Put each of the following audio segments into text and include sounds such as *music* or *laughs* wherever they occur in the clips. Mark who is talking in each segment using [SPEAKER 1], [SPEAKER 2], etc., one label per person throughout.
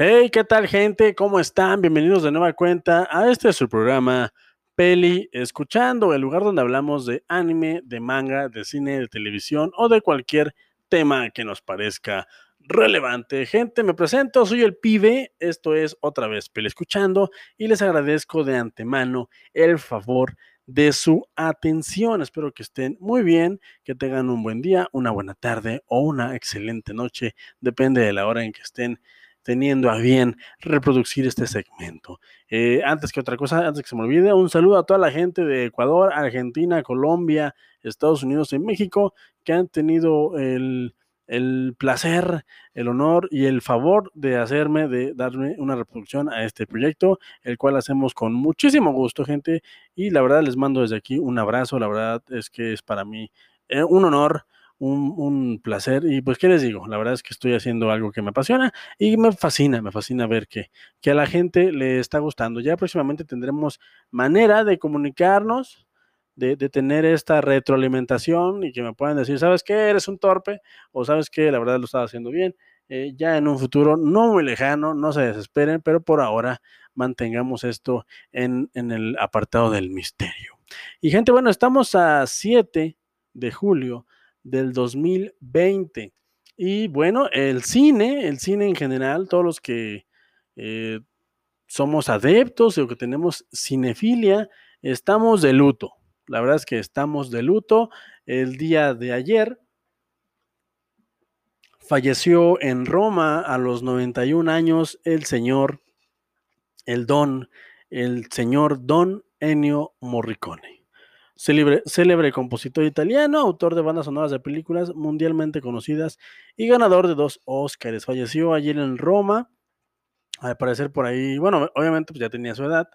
[SPEAKER 1] Hey, ¿qué tal gente? ¿Cómo están? Bienvenidos de nueva cuenta a este su programa Peli Escuchando, el lugar donde hablamos de anime, de manga, de cine, de televisión o de cualquier tema que nos parezca relevante. Gente, me presento, soy el pibe, esto es otra vez Peli Escuchando y les agradezco de antemano el favor de su atención. Espero que estén muy bien, que tengan un buen día, una buena tarde o una excelente noche, depende de la hora en que estén teniendo a bien reproducir este segmento. Eh, antes que otra cosa, antes que se me olvide, un saludo a toda la gente de Ecuador, Argentina, Colombia, Estados Unidos y México que han tenido el, el placer, el honor y el favor de hacerme, de darme una reproducción a este proyecto, el cual hacemos con muchísimo gusto, gente. Y la verdad les mando desde aquí un abrazo, la verdad es que es para mí eh, un honor un, placer. Y pues, ¿qué les digo? La verdad es que estoy haciendo algo que me apasiona y me fascina, me fascina ver que, que a la gente le está gustando. Ya próximamente tendremos manera de comunicarnos, de, tener esta retroalimentación y que me puedan decir, ¿sabes qué? Eres un torpe o sabes que la verdad lo estaba haciendo bien. Eh, ya en un futuro no muy lejano, no se desesperen, pero por ahora mantengamos esto en, en el apartado del misterio. Y gente, bueno, estamos a 7 de julio del 2020. Y bueno, el cine, el cine en general, todos los que eh, somos adeptos o que tenemos cinefilia, estamos de luto. La verdad es que estamos de luto. El día de ayer falleció en Roma a los 91 años el señor, el don, el señor Don Ennio Morricone. Célebre, compositor italiano, autor de bandas sonoras de películas mundialmente conocidas y ganador de dos Óscares. Falleció ayer en Roma. Al parecer por ahí, bueno, obviamente pues ya tenía su edad,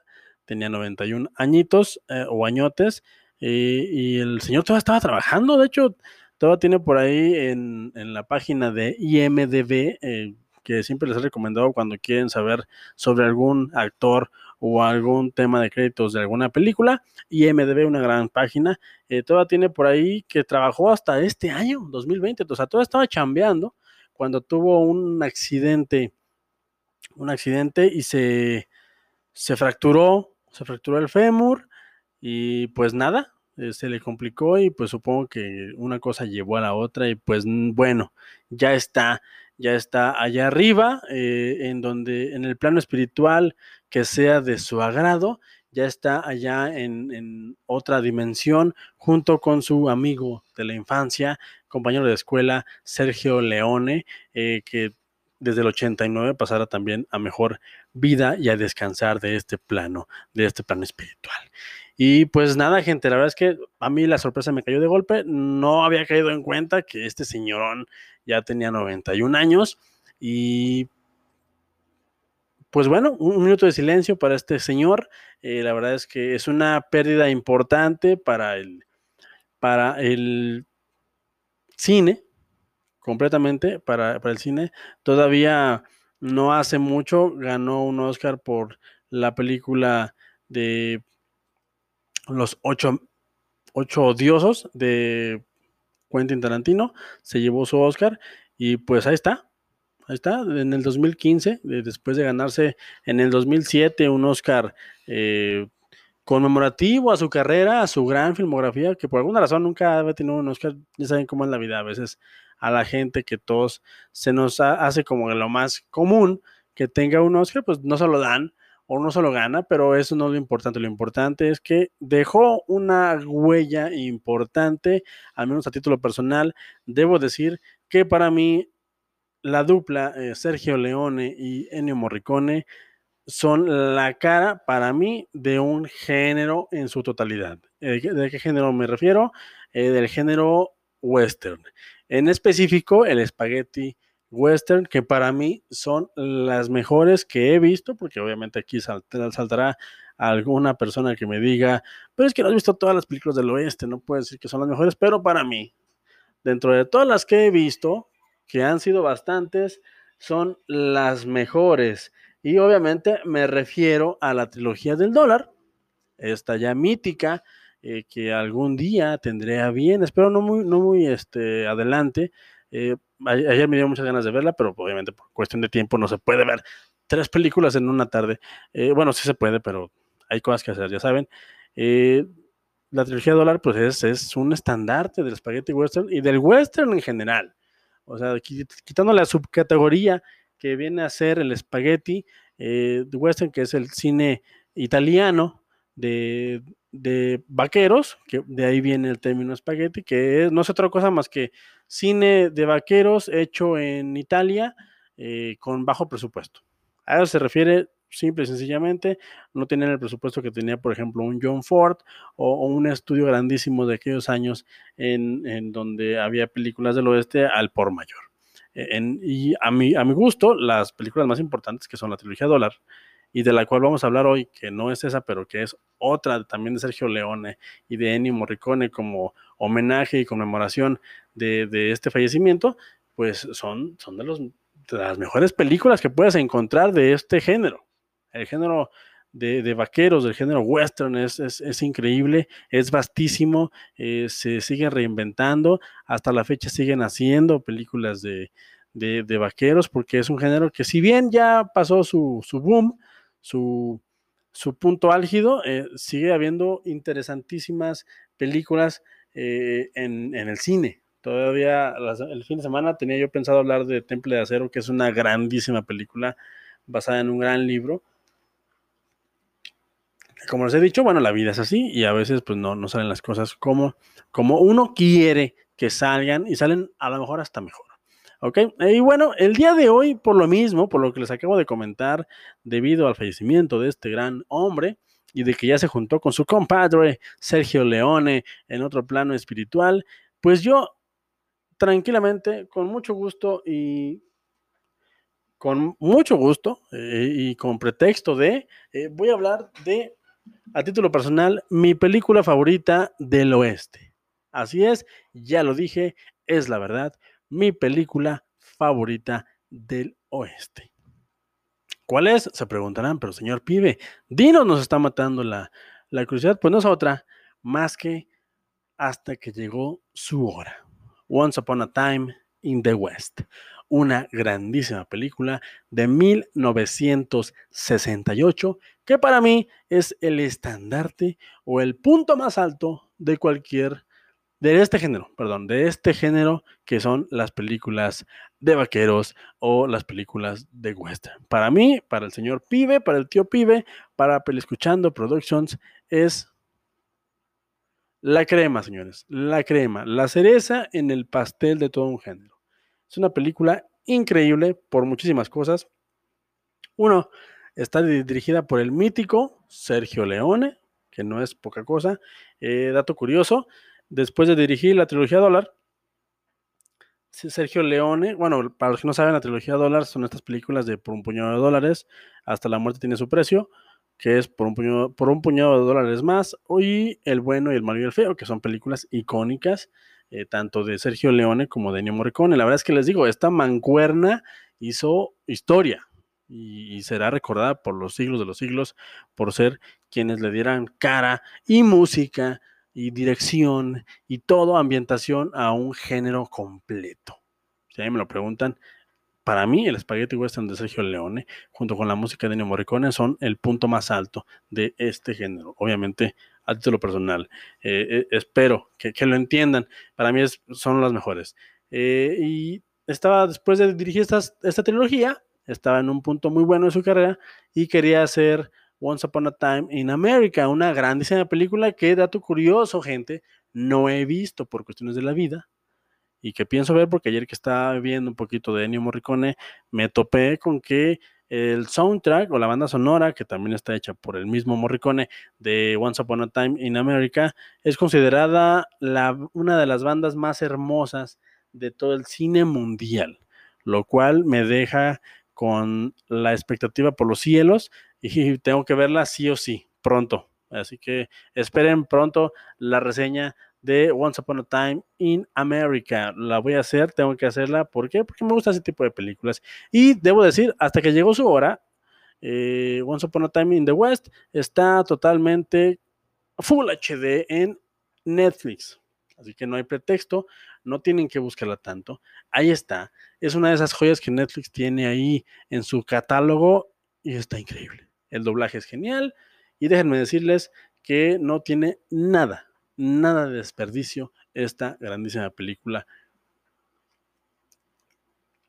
[SPEAKER 1] tenía 91 añitos eh, o añotes, y el señor todavía estaba trabajando, de hecho, todavía tiene por ahí en, la página de IMDB, eh, que siempre les he recomendado cuando quieren saber sobre algún actor o algún tema de créditos de alguna película. Y MDB, una gran página, eh, todavía tiene por ahí que trabajó hasta este año, 2020, o sea, todavía estaba chambeando cuando tuvo un accidente, un accidente y se, se fracturó, se fracturó el fémur y pues nada, eh, se le complicó y pues supongo que una cosa llevó a la otra y pues bueno, ya está ya está allá arriba, eh, en donde en el plano espiritual que sea de su agrado, ya está allá en, otra dimensión, junto con su amigo de la infancia, compañero de escuela, Sergio Leone, eh, que desde el 89 pasará también a mejor vida y a descansar de este plano, de este plano espiritual. Y pues nada, gente, la verdad es que a mí la sorpresa me cayó de golpe. No había caído en cuenta que este señorón ya tenía 91 años. Y pues bueno, un minuto de silencio para este señor. Eh, la verdad es que es una pérdida importante para el, para el cine, completamente para, el cine. Todavía no hace mucho ganó un Oscar por la película de los ocho, ocho odiosos de Quentin Tarantino, se llevó su Oscar y pues ahí está, ahí está, en el 2015, después de ganarse en el 2007 un Oscar eh, conmemorativo a su carrera, a su gran filmografía, que por alguna razón nunca había tenido un Oscar, ya saben cómo es la vida, a veces a la gente que todos se nos hace como lo más común que tenga un Oscar, pues no se lo dan, o no solo gana, pero eso no es lo importante. Lo importante es que dejó una huella importante, al menos a título personal. Debo decir que para mí la dupla eh, Sergio Leone y Ennio Morricone son la cara para mí de un género en su totalidad. Eh, ¿De qué género me refiero? Eh, del género western. En específico, el spaghetti western que para mí son las mejores que he visto, porque obviamente aquí saltará alguna persona que me diga, pero es que no has visto todas las películas del oeste, no puedo decir que son las mejores, pero para mí, dentro de todas las que he visto, que han sido bastantes, son las mejores. Y obviamente me refiero a la trilogía del dólar, esta ya mítica, eh, que algún día tendré a bien, espero no muy, no muy este, adelante, eh, ayer me dio muchas ganas de verla, pero obviamente por cuestión de tiempo no se puede ver tres películas en una tarde. Eh, bueno, sí se puede, pero hay cosas que hacer, ya saben. La trilogía dólar, pues es, es, un estandarte del spaghetti western y del western en general. O sea, quitando la subcategoría que viene a ser el spaghetti eh, western, que es el cine italiano de, de, vaqueros, que de ahí viene el término spaghetti, que no es otra cosa más que cine de vaqueros hecho en Italia eh, con bajo presupuesto. A eso se refiere simple y sencillamente, no tenían el presupuesto que tenía, por ejemplo, un John Ford o, un estudio grandísimo de aquellos años en, donde había películas del oeste al por mayor. E, y a mi, a mi gusto, las películas más importantes, que son la trilogía Dólar, y de la cual vamos a hablar hoy, que no es esa, pero que es otra también de Sergio Leone y de Ennio Morricone como homenaje y conmemoración de, de este fallecimiento, pues son, son de, los, de las mejores películas que puedes encontrar de este género. El género de, vaqueros, del género western es, es, increíble, es vastísimo, eh, se sigue reinventando, hasta la fecha siguen haciendo películas de, de, vaqueros, porque es un género que si bien ya pasó su, su boom, su, su, punto álgido, eh, sigue habiendo interesantísimas películas eh, en, en, el cine. Todavía el fin de semana tenía yo pensado hablar de Temple de Acero, que es una grandísima película basada en un gran libro como les he dicho, bueno, la vida es así y a veces pues no, no salen las cosas como, como uno quiere que salgan y salen a lo mejor hasta mejor. ¿Ok? Y bueno, el día de hoy, por lo mismo, por lo que les acabo de comentar, debido al fallecimiento de este gran hombre y de que ya se juntó con su compadre Sergio Leone en otro plano espiritual, pues yo tranquilamente, con mucho gusto y con mucho gusto eh, y con pretexto de, eh, voy a hablar de a título personal, mi película favorita del oeste. Así es, ya lo dije, es la verdad, mi película favorita del oeste. ¿Cuál es? Se preguntarán, pero señor pibe, Dino nos está matando la, la curiosidad. Pues no es otra más que hasta que llegó su hora. Once Upon a Time in the West una grandísima película de 1968 que para mí es el estandarte o el punto más alto de cualquier de este género, perdón, de este género que son las películas de vaqueros o las películas de western. Para mí, para el señor Pibe, para el tío Pibe, para Escuchando Productions es la crema, señores, la crema, la cereza en el pastel de todo un género. Es una película increíble por muchísimas cosas. Uno, está dirigida por el mítico Sergio Leone, que no es poca cosa. Eh, dato curioso, después de dirigir la trilogía Dólar, Sergio Leone, bueno, para los que no saben, la trilogía Dólar son estas películas de por un puñado de dólares, hasta la muerte tiene su precio, que es por un puñado, por un puñado de dólares más, y El bueno y el malo y el feo, que son películas icónicas eh, tanto de Sergio Leone como de Ennio Morricone. La verdad es que les digo, esta mancuerna hizo historia y, será recordada por los siglos de los siglos por ser quienes le dieran cara y música y dirección y todo ambientación a un género completo. Si a mí me lo preguntan, para mí el Spaghetti Western de Sergio Leone, junto con la música de Ennio Morricone, son el punto más alto de este género. Obviamente, a título personal. Eh, eh, espero que, lo entiendan. Para mí son las mejores. Eh, y estaba, después de dirigir esta trilogía, estaba en un punto muy bueno de su carrera y quería hacer Once Upon a Time in America, una grandísima película que, dato curioso, gente, no he visto por cuestiones de la vida y que pienso ver porque ayer que estaba viendo un poquito de Ennio Morricone, me topé con que el soundtrack o la banda sonora, que también está hecha por el mismo Morricone de Once Upon a Time in America, es considerada la, una de las bandas más hermosas de todo el cine mundial, lo cual me deja con la expectativa por los cielos y tengo que verla sí o sí, pronto. Así que esperen pronto la reseña de Once Upon a Time in America. La voy a hacer, tengo que hacerla. ¿Por? Porque me gusta ese tipo de películas. Y debo decir, hasta que llegó su hora, eh, Once Upon a Time in the West está totalmente Full HD en Netflix. Así que no hay pretexto, no tienen que buscarla tanto. Ahí está. Es una de esas joyas que Netflix tiene ahí en su catálogo y está increíble. El doblaje es genial y déjenme decirles que no tiene nada, nada de desperdicio esta grandísima película.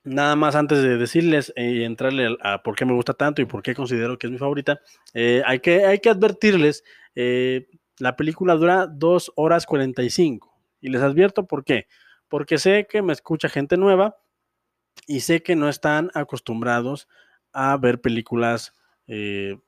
[SPEAKER 1] Nada más antes de decirles y entrarle a, por qué me gusta tanto y por qué considero que es mi favorita, eh, hay, que, hay que advertirles, eh, la película dura 2 horas 45 y les advierto por qué, porque sé que me escucha gente nueva y sé que no están acostumbrados a ver películas eh,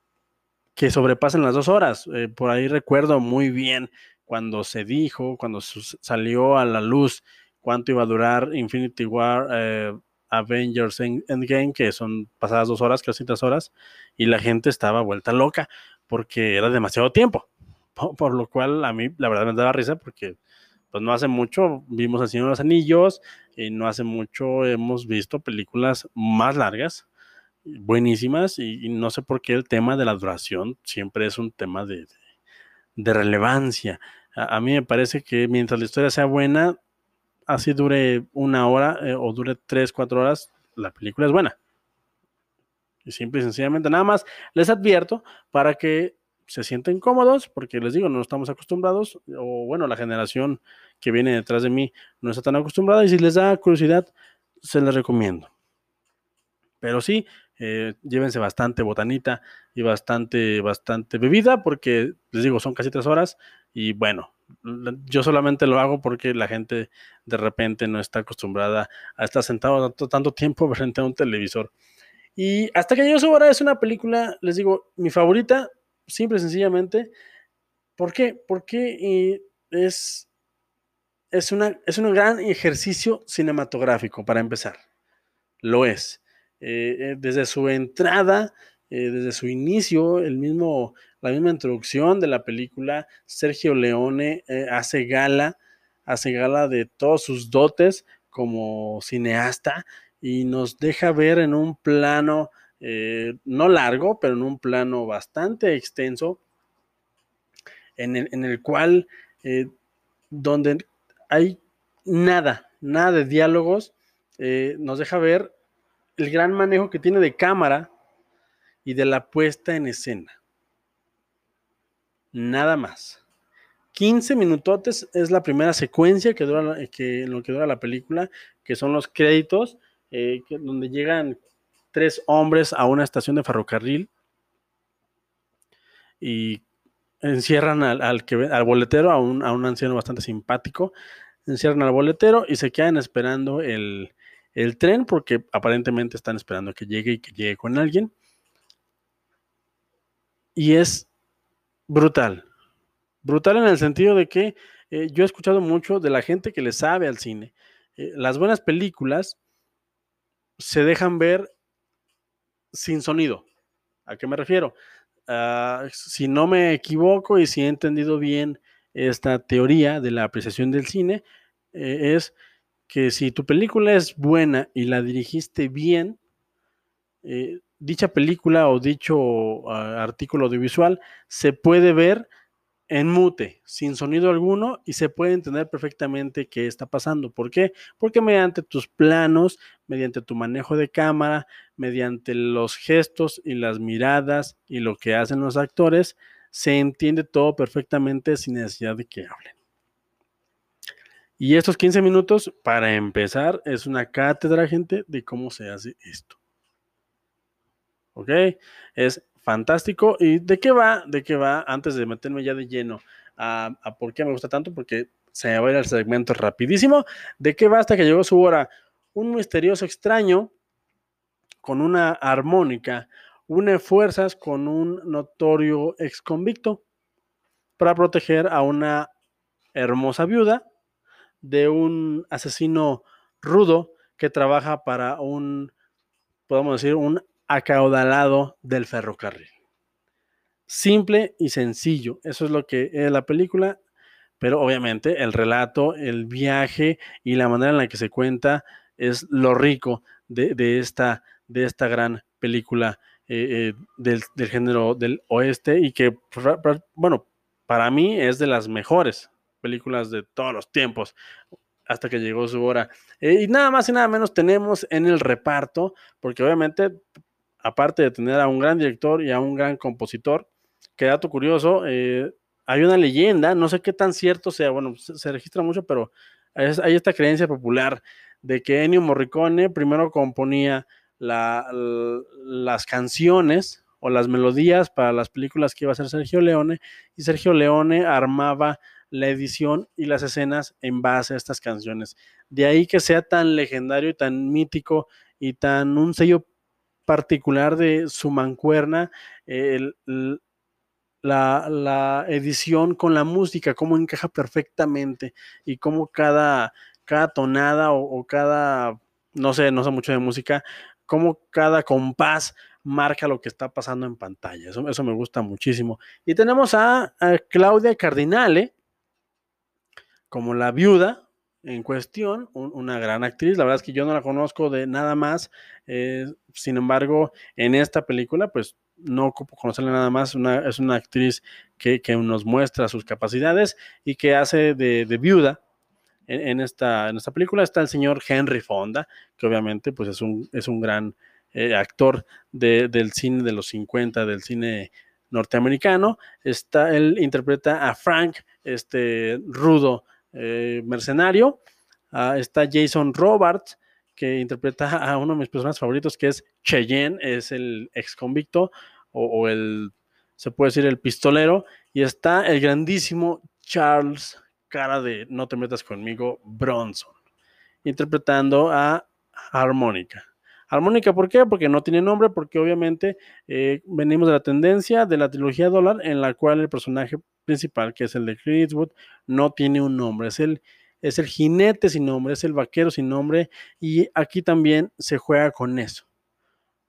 [SPEAKER 1] que sobrepasen las dos horas. por ahí recuerdo muy bien cuando se dijo, cuando salió a la luz cuánto iba a durar Infinity War, eh, Avengers Endgame, que son pasadas dos horas, casi tres horas, y la gente estaba vuelta loca porque era demasiado tiempo. *laughs* Por, lo cual a mí la verdad me daba risa porque pues no hace mucho vimos El Señor los Anillos y no hace mucho hemos visto películas más largas, buenísimas, y, no sé por qué el tema de la duración siempre es un tema de de relevancia. A, mí me parece que mientras la historia sea buena, así dure una hora eh, o dure tres, cuatro horas, la película es buena. Y simple y sencillamente nada más les advierto para que se sienten cómodos, porque les digo, no estamos acostumbrados, o bueno, la generación que viene detrás de mí no está tan acostumbrada, y si les da curiosidad, se les recomiendo. Pero sí, eh, llévense bastante botanita y bastante, bastante bebida, porque les digo, son casi tres horas. Y bueno, yo solamente lo hago porque la gente de repente no está acostumbrada a estar sentado tanto, tiempo *laughs* frente a un televisor. Y hasta que llegó su hora es una película, les digo, mi favorita, simple y sencillamente. ¿Por qué? Porque es, es, una, es un gran ejercicio cinematográfico, para empezar. Lo es. Eh, eh, desde su entrada, eh, desde su inicio, el mismo, la misma introducción de la película, Sergio Leone hace gala, hace gala de todos sus dotes como cineasta y nos deja ver en un plano no largo, pero en un plano bastante extenso, en el, en el cual donde hay nada, nada de diálogos, nos deja ver el gran manejo que tiene de cámara y de la puesta en escena. Nada más. 15 minutotes es la primera secuencia que dura que, en lo que dura la película, que son los créditos, eh, donde llegan tres hombres a una estación de ferrocarril y encierran al, al boletero, a un, a un anciano bastante simpático, encierran al boletero y se quedan esperando el, el tren porque aparentemente están esperando que llegue y que llegue con alguien. Y es brutal. Brutal en el sentido de que eh, yo he escuchado mucho de la gente que le sabe al cine. Eh, las buenas películas se dejan ver sin sonido. ¿A qué me refiero? Ah, si no me equivoco y si he entendido bien esta teoría de la apreciación del cine, eh, es que si tu película es buena y la dirigiste bien, eh, dicha película o dicho ah, artículo audiovisual se puede ver en mute, sin sonido alguno, y se puede entender perfectamente qué está pasando. ¿Por qué? Porque mediante tus planos, mediante tu manejo de cámara, mediante los gestos y las miradas y lo que hacen los actores, se entiende todo perfectamente sin necesidad de que hablen. Y estos 15 minutos, para empezar, es una cátedra, gente, de cómo se hace esto. ¿Ok? Es fantástico. ¿Y de qué va? ¿De qué va? Antes de meterme ya de lleno a, por qué me gusta tanto, porque se va a ir al segmento rapidísimo. ¿De qué va hasta que llegó su hora? Un misterioso extraño con una armónica une fuerzas con un notorio ex convicto para proteger a una hermosa viuda de un asesino rudo que trabaja para un, podemos decir, un acaudalado del ferrocarril. Simple y sencillo, eso es lo que es la película, pero obviamente el relato, el viaje y la manera en la que se cuenta es lo rico de, esta, de esta gran película eh, eh, del, del, género del oeste y que, bueno, para mí es de las mejores películas de todos los tiempos hasta que llegó su hora. Eh, y nada más y nada menos tenemos en el reparto, porque obviamente aparte de tener a un gran director y a un gran compositor, que dato curioso, eh, hay una leyenda, no sé qué tan cierto sea, bueno, se, registra mucho, pero hay esta creencia popular de que Ennio Morricone primero componía las canciones o las melodías para las películas que iba a hacer Sergio Leone y Sergio Leone armaba la edición y las escenas en base a estas canciones. De ahí que sea tan legendario y tan mítico y tan un sello particular de su mancuerna, la, edición con la música, cómo encaja perfectamente y cómo cada, cada tonada o, cada, no sé, no sé mucho de música, cómo cada compás marca lo que está pasando en pantalla. Eso, eso me gusta muchísimo. Y tenemos a, Claudia Cardinale como la viuda en cuestión, una gran actriz. La verdad es que yo no la conozco de nada más. Eh, sin embargo, en esta película, pues no ocupo conocerla nada más. es una actriz que, nos muestra sus capacidades y que hace de, viuda. En, esta, en esta película está el señor Henry Fonda, que obviamente pues es un, es un gran eh, actor del cine de los 50, del cine norteamericano. Está, él interpreta a Frank, este rudo eh, mercenario. Ah, está Jason Roberts, que interpreta a uno de mis personajes favoritos, que es Cheyenne, es el ex convicto o, el, se puede decir, el pistolero. Y está el grandísimo Charles, cara de no te metas conmigo, Bronson, interpretando a Armónica. Armónica, ¿por qué? Porque no tiene nombre, porque obviamente eh, venimos de la tendencia de la trilogía Dólar, en la cual el personaje principal, que es el de Clint Eastwood, no tiene un nombre, es el, es el jinete sin nombre, es el vaquero sin nombre, y aquí también se juega con eso.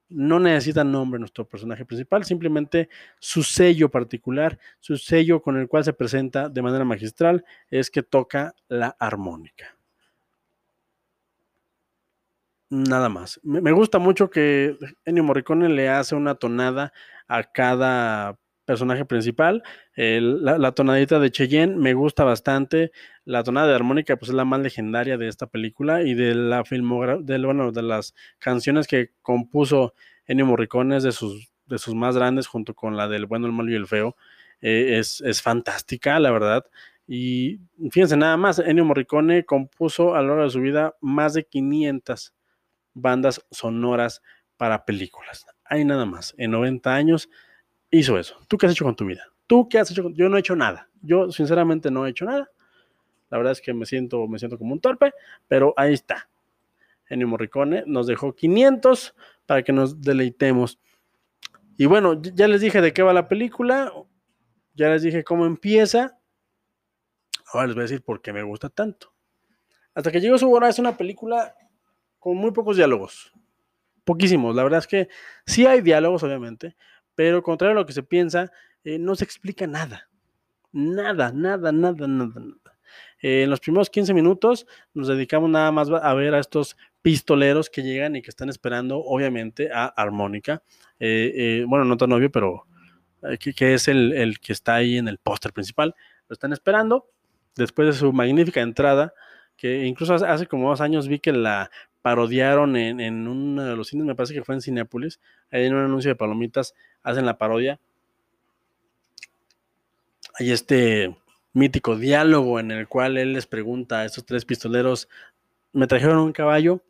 [SPEAKER 1] No necesita nombre nuestro personaje principal, simplemente su sello particular, su sello con el cual se presenta de manera magistral, es que toca la armónica nada más. Me, gusta mucho que Ennio Morricone le hace una tonada a cada personaje principal. la, tonadita de Cheyenne me gusta bastante. La tonada de armónica, pues es la más legendaria de esta película y de la filmografía, de, bueno, de las canciones que compuso Ennio Morricone de sus, de sus más grandes, junto con la del bueno, el malo y el feo. Eh, es, es fantástica, la verdad. Y fíjense nada más, Ennio Morricone compuso a lo largo de su vida más de 500 bandas sonoras para películas. Hay nada más. En 90 años hizo eso. ¿Tú qué has hecho con tu vida? ¿Tú qué has hecho? Yo no he hecho nada. Yo sinceramente no he hecho nada. La verdad es que me siento, me siento como un torpe, pero ahí está. Ennio Morricone nos dejó 500 para que nos deleitemos. Y bueno, ya les dije de qué va la película, ya les dije cómo empieza. Ahora les voy a decir por qué me gusta tanto. Hasta que llegó su hora, es una película con muy pocos diálogos. Poquísimos. La verdad es que sí hay diálogos, obviamente, pero contrario a lo que se piensa, eh, no se explica nada. Nada, nada, nada, nada, nada. Eh, en los primeros 15 minutos nos dedicamos nada más a ver a estos pistoleros que llegan y que están esperando, obviamente, a Armónica. Eh, bueno, no tan obvio, pero que, es el, el, que está ahí en el póster principal. Lo están esperando. Después de su magnífica entrada, que incluso hace como dos años vi que la parodiaron en, uno de los cines, me parece que fue en Cinepolis, ahí en un anuncio de palomitas hacen la parodia. Hay este mítico diálogo en el cual él les pregunta a estos tres pistoleros, ¿me trajeron un caballo?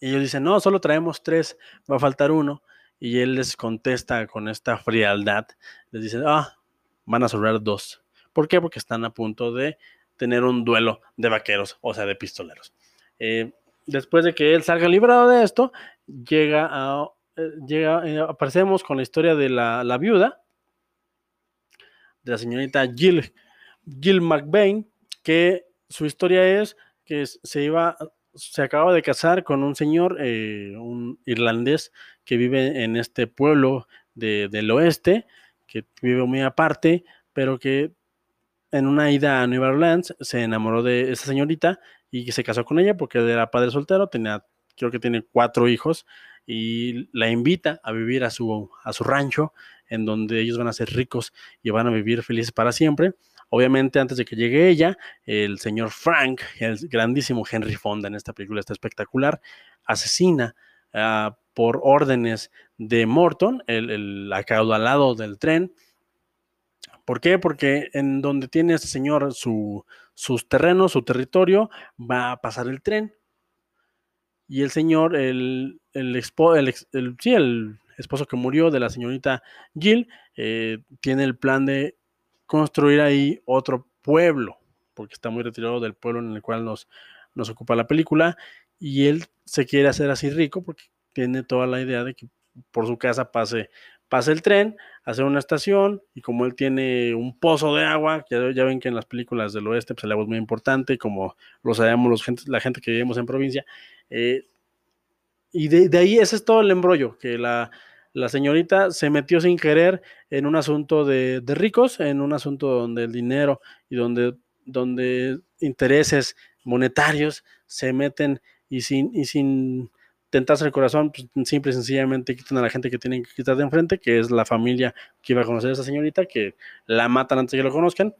[SPEAKER 1] Y ellos dicen, no, solo traemos tres, va a faltar uno. Y él les contesta con esta frialdad, les dice, ah, van a sobrar dos. ¿Por qué? Porque están a punto de tener un duelo de vaqueros, o sea, de pistoleros. Eh, después de que él salga librado de esto, llega a, eh, llega, eh, aparecemos con la historia de la, viuda, de la señorita Jill, Jill McBain, que su historia es que se iba, se acaba de casar con un señor, eh, un irlandés que vive en este pueblo del oeste, que vive muy aparte, pero que en una ida a Nueva Orleans se enamoró de esa señorita y se casó con ella porque era padre soltero, tenía, creo que tiene cuatro hijos y la invita a vivir a su, a su rancho en donde ellos van a ser ricos y van a vivir felices para siempre. Obviamente, antes de que llegue ella, el señor Frank, el grandísimo Henry Fonda en esta película está espectacular, asesina ah, por órdenes de Morton, el, el acaudalado del tren. ¿Por qué? Porque en donde tiene este señor su, sus terrenos, su territorio, va a pasar el tren. Y el señor, el, el, el, sí, el esposo que murió de la señorita Jill, eh, tiene el plan de construir ahí otro pueblo, porque está muy retirado del pueblo en el cual nos, nos ocupa la película, y él se quiere hacer así rico porque tiene toda la idea de que por su casa pase, pase el tren, hacer una estación, y como él tiene un pozo de agua, ya, ya ven que en las películas del oeste pues, el agua es muy importante, como lo sabemos la gente que vivimos en provincia, eh, y de, ahí ese es todo el embrollo, que la, señorita se metió sin querer en un asunto de, ricos, en un asunto donde el dinero y donde, intereses monetarios se meten y sin tentarse el corazón, pues simple y sencillamente quitan a la gente que tienen que quitar de enfrente, que es la familia que iba a conocer a esa señorita, que la matan antes de que lo conozcan.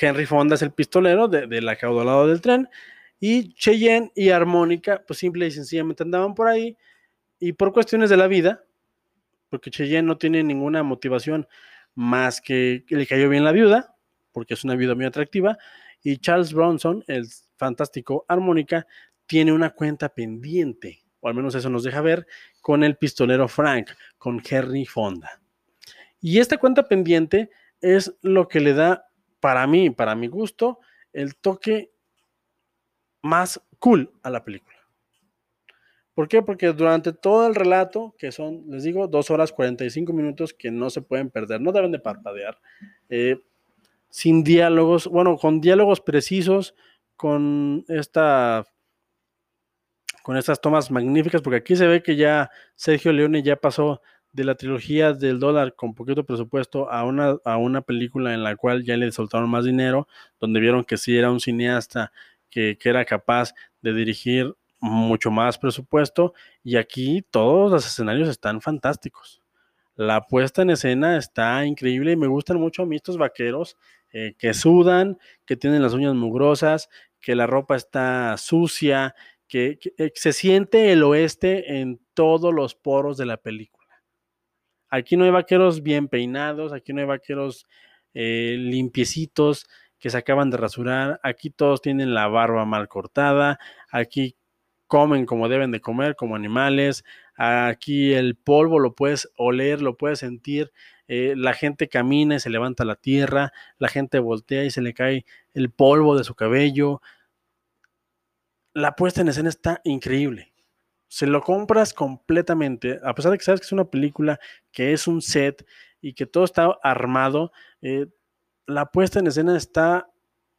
[SPEAKER 1] Henry Fonda es el pistolero de, del acaudalado del tren y Cheyenne y Armónica, pues simple y sencillamente andaban por ahí. Y por cuestiones de la vida, porque Cheyenne no tiene ninguna motivación más que le cayó bien la viuda, porque es una viuda muy atractiva. Y Charles Bronson, el fantástico Armónica, tiene una cuenta pendiente, o al menos eso nos deja ver, con el pistolero Frank, con Henry Fonda. Y esta cuenta pendiente es lo que le da, para mí, para mi gusto, el toque más cool a la película. ¿Por qué? Porque durante todo el relato, que son, les digo, dos horas 45 minutos que no se pueden perder, no deben de parpadear, eh, sin diálogos, bueno, con diálogos precisos, con esta con estas tomas magníficas, porque aquí se ve que ya Sergio Leone ya pasó de la trilogía del dólar con poquito presupuesto a una, a una película en la cual ya le soltaron más dinero, donde vieron que sí era un cineasta que, era capaz de dirigir mucho más presupuesto y aquí todos los escenarios están fantásticos. La puesta en escena está increíble y me gustan mucho a mí estos vaqueros eh, que sudan, que tienen las uñas mugrosas, que la ropa está sucia, que, eh, se siente el oeste en todos los poros de la película. Aquí no hay vaqueros bien peinados, aquí no hay vaqueros eh, limpiecitos, que se acaban de rasurar, aquí todos tienen la barba mal cortada, aquí comen como deben de comer, como animales, aquí el polvo lo puedes oler, lo puedes sentir, eh, la gente camina y se levanta la tierra, la gente voltea y se le cae el polvo de su cabello. La puesta en escena está increíble. Se lo compras completamente, a pesar de que sabes que es una película, que es un set y que todo está armado, eh, la puesta en escena está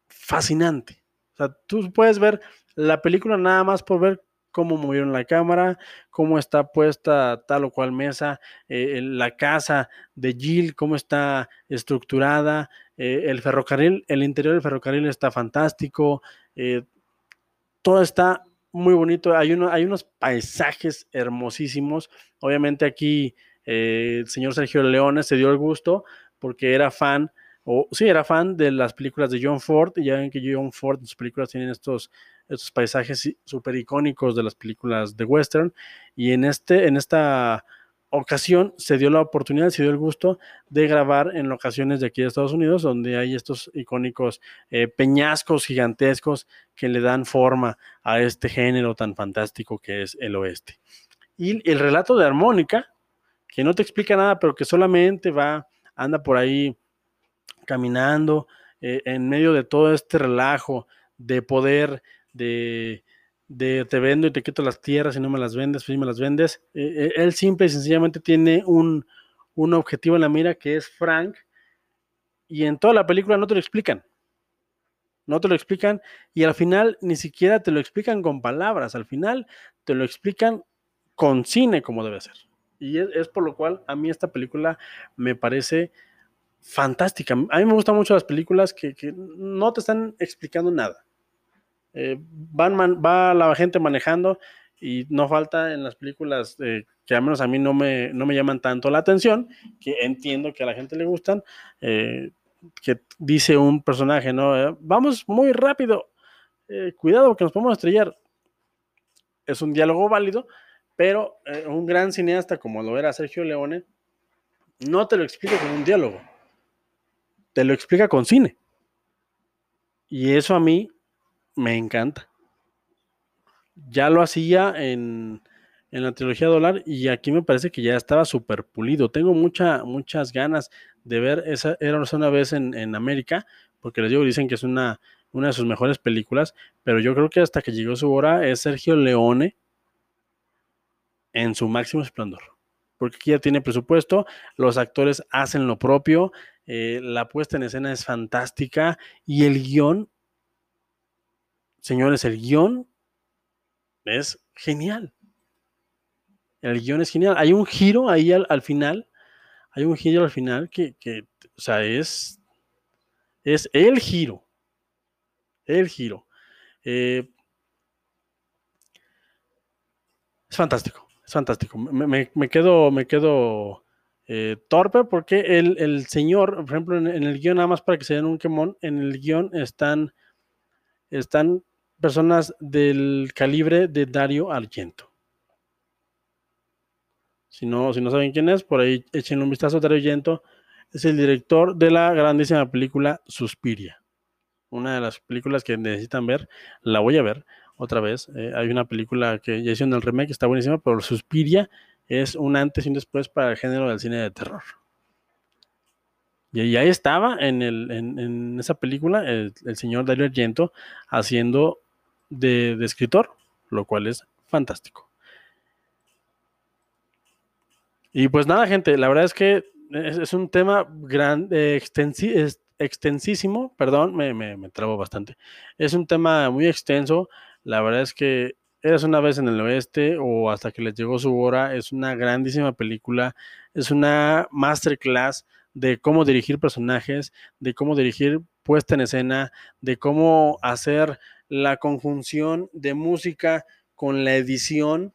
[SPEAKER 1] fascinante. O sea, tú puedes ver la película nada más por ver cómo movieron la cámara, cómo está puesta tal o cual mesa, eh, la casa de Jill, cómo está estructurada, eh, el ferrocarril, el interior del ferrocarril está fantástico, todo está muy bonito, hay, uno, hay unos paisajes hermosísimos, obviamente aquí el señor Sergio Leones se dio el gusto porque era fan o sí, era fan de las películas de John Ford, y ya ven que John Ford, sus películas tienen estos, estos paisajes súper icónicos de las películas de western, y en, este, en esta ocasión se dio la oportunidad, se dio el gusto de grabar en locaciones de aquí de Estados Unidos, donde hay estos icónicos eh, peñascos gigantescos que le dan forma a este género tan fantástico que es el oeste. Y el relato de armónica, que no te explica nada, pero que solamente va, anda por ahí caminando eh, en medio de todo este relajo de poder, de, de, te vendo y te quito las tierras y no me las vendes, pues me las vendes. Eh, eh, él simple y sencillamente tiene un, un objetivo en la mira que es Frank y en toda la película no te lo explican. No te lo explican y al final ni siquiera te lo explican con palabras, al final te lo explican con cine como debe ser. Y es, es por lo cual a mí esta película me parece fantástica. A mí me gustan mucho las películas que, no te están explicando nada. Eh, van va la gente manejando y no falta en las películas eh, que al menos a mí no me, no me llaman tanto la atención, que entiendo que a la gente le gustan, eh, que dice un personaje, ¿no? vamos muy rápido, cuidado que nos podemos estrellar. es un diálogo válido, pero un gran cineasta como lo era Sergio Leone, no te lo explica con un diálogo, te lo explica con cine. Y eso a mí me encanta. Ya lo hacía en, en la trilogía Dólar y aquí me parece que ya estaba súper pulido. Tengo mucha, muchas ganas de ver esa, era una vez en, en América, porque les digo, dicen que es una, una de sus mejores películas, pero yo creo que hasta que llegó su hora es Sergio Leone en su máximo esplendor. Porque aquí ya tiene presupuesto, los actores hacen lo propio, eh, la puesta en escena es fantástica y el guion, señores, el guion es genial. El guion es genial. Hay un giro ahí al, final, hay un giro al final que, o sea, es, es el giro el giro. Eh, es fantástico, es fantástico. Me, quedo, me quedo eh, torpe porque el, señor, por ejemplo, en, el guion, nada más para que se den un quemón, en el guion están, están personas del calibre de Dario Argento. Si no, si no saben quién es, por ahí echen un vistazo. Dario Argento es el director de la grandísima película Suspiria una de las películas que necesitan ver, la voy a ver otra vez. Eh, hay una película que ya hicieron el remake, está buenísima, pero Suspiria es un antes y un después para el género del cine de terror. Y ahí estaba en, el, esa película el, señor Dario Argento haciendo de, escritor, lo cual es fantástico. Y pues nada, gente, la verdad es que es, un tema extensivo extensísimo, perdón, me, me, trabo bastante. Es un tema muy extenso. La verdad es que Eres una vez en el oeste o hasta que les llegó su hora. Es una grandísima película. Es una masterclass de cómo dirigir personajes, de cómo dirigir puesta en escena, de cómo hacer la conjunción de música con la edición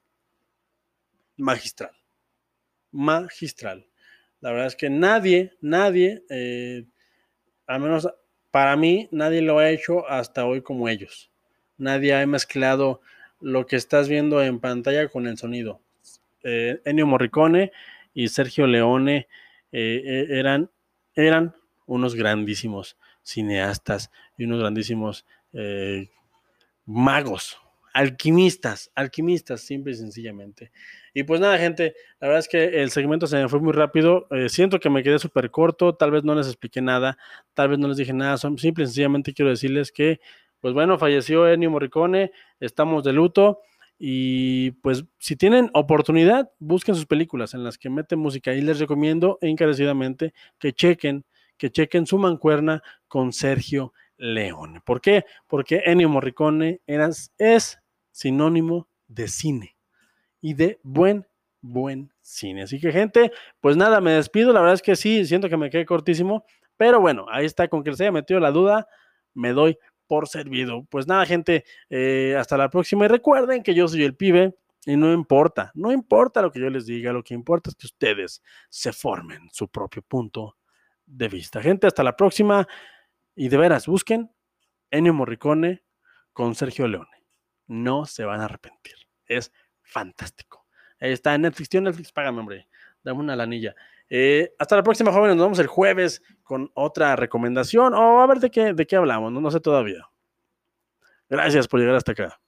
[SPEAKER 1] magistral. Magistral. La verdad es que nadie, nadie eh, al menos para mí, nadie lo ha hecho hasta hoy como ellos. Nadie ha mezclado lo que estás viendo en pantalla con el sonido. Eh, Ennio Morricone y Sergio Leone eh, eh, eran, eran unos grandísimos cineastas y unos grandísimos magos alquimistas, alquimistas, simple y sencillamente. Y pues nada, gente, la verdad es que el segmento se me fue muy rápido. Eh, siento que me quedé súper corto, tal vez no les expliqué nada, tal vez no les dije nada. Simple y sencillamente quiero decirles que, pues bueno, falleció Ennio Morricone, estamos de luto. Y pues si tienen oportunidad, busquen sus películas en las que meten música y les recomiendo encarecidamente que chequen, que chequen su mancuerna con Sergio Leone. ¿Por qué? Porque Ennio Morricone es sinónimo de cine y de buen, buen cine. Así que, gente, pues nada, me despido. La verdad es que sí, siento que me quedé cortísimo, pero bueno, ahí está, con que se haya metido la duda, me doy por servido. Pues nada, gente, eh, hasta la próxima y recuerden que yo soy el pibe. Y no importa, no importa lo que yo les diga, lo que importa es que ustedes se formen su propio punto de vista. Gente, hasta la próxima. Y de veras, busquen Ennio Morricone con Sergio Leone. No se van a arrepentir. Es fantástico. Ahí está Netflix. Tío Netflix, págame, hombre. Dame una lanilla. Eh, hasta la próxima, jóvenes. Nos vemos el jueves con otra recomendación. O a ver de qué, de qué hablamos. no sé todavía. Gracias por llegar hasta acá.